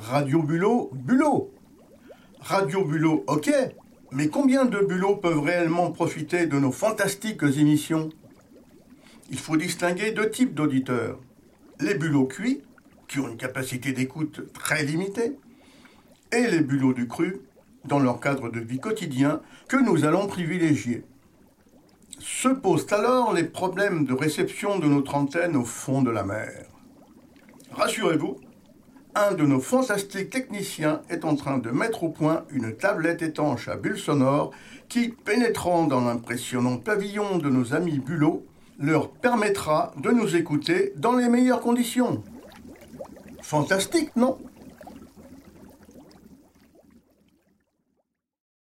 Radio Bulot, Bulot. Radio Bulot, ok, mais combien de bulots peuvent réellement profiter de nos fantastiques émissions? Il faut distinguer deux types d'auditeurs. Les bulots cuits, qui ont une capacité d'écoute très limitée, et les bulots du cru, dans leur cadre de vie quotidien, que nous allons privilégier. Se posent alors les problèmes de réception de notre antenne au fond de la mer. Rassurez-vous, un de nos fantastiques techniciens est en train de mettre au point une tablette étanche à bulles sonores qui, pénétrant dans l'impressionnant pavillon de nos amis bulots, leur permettra de nous écouter dans les meilleures conditions. Fantastique, non?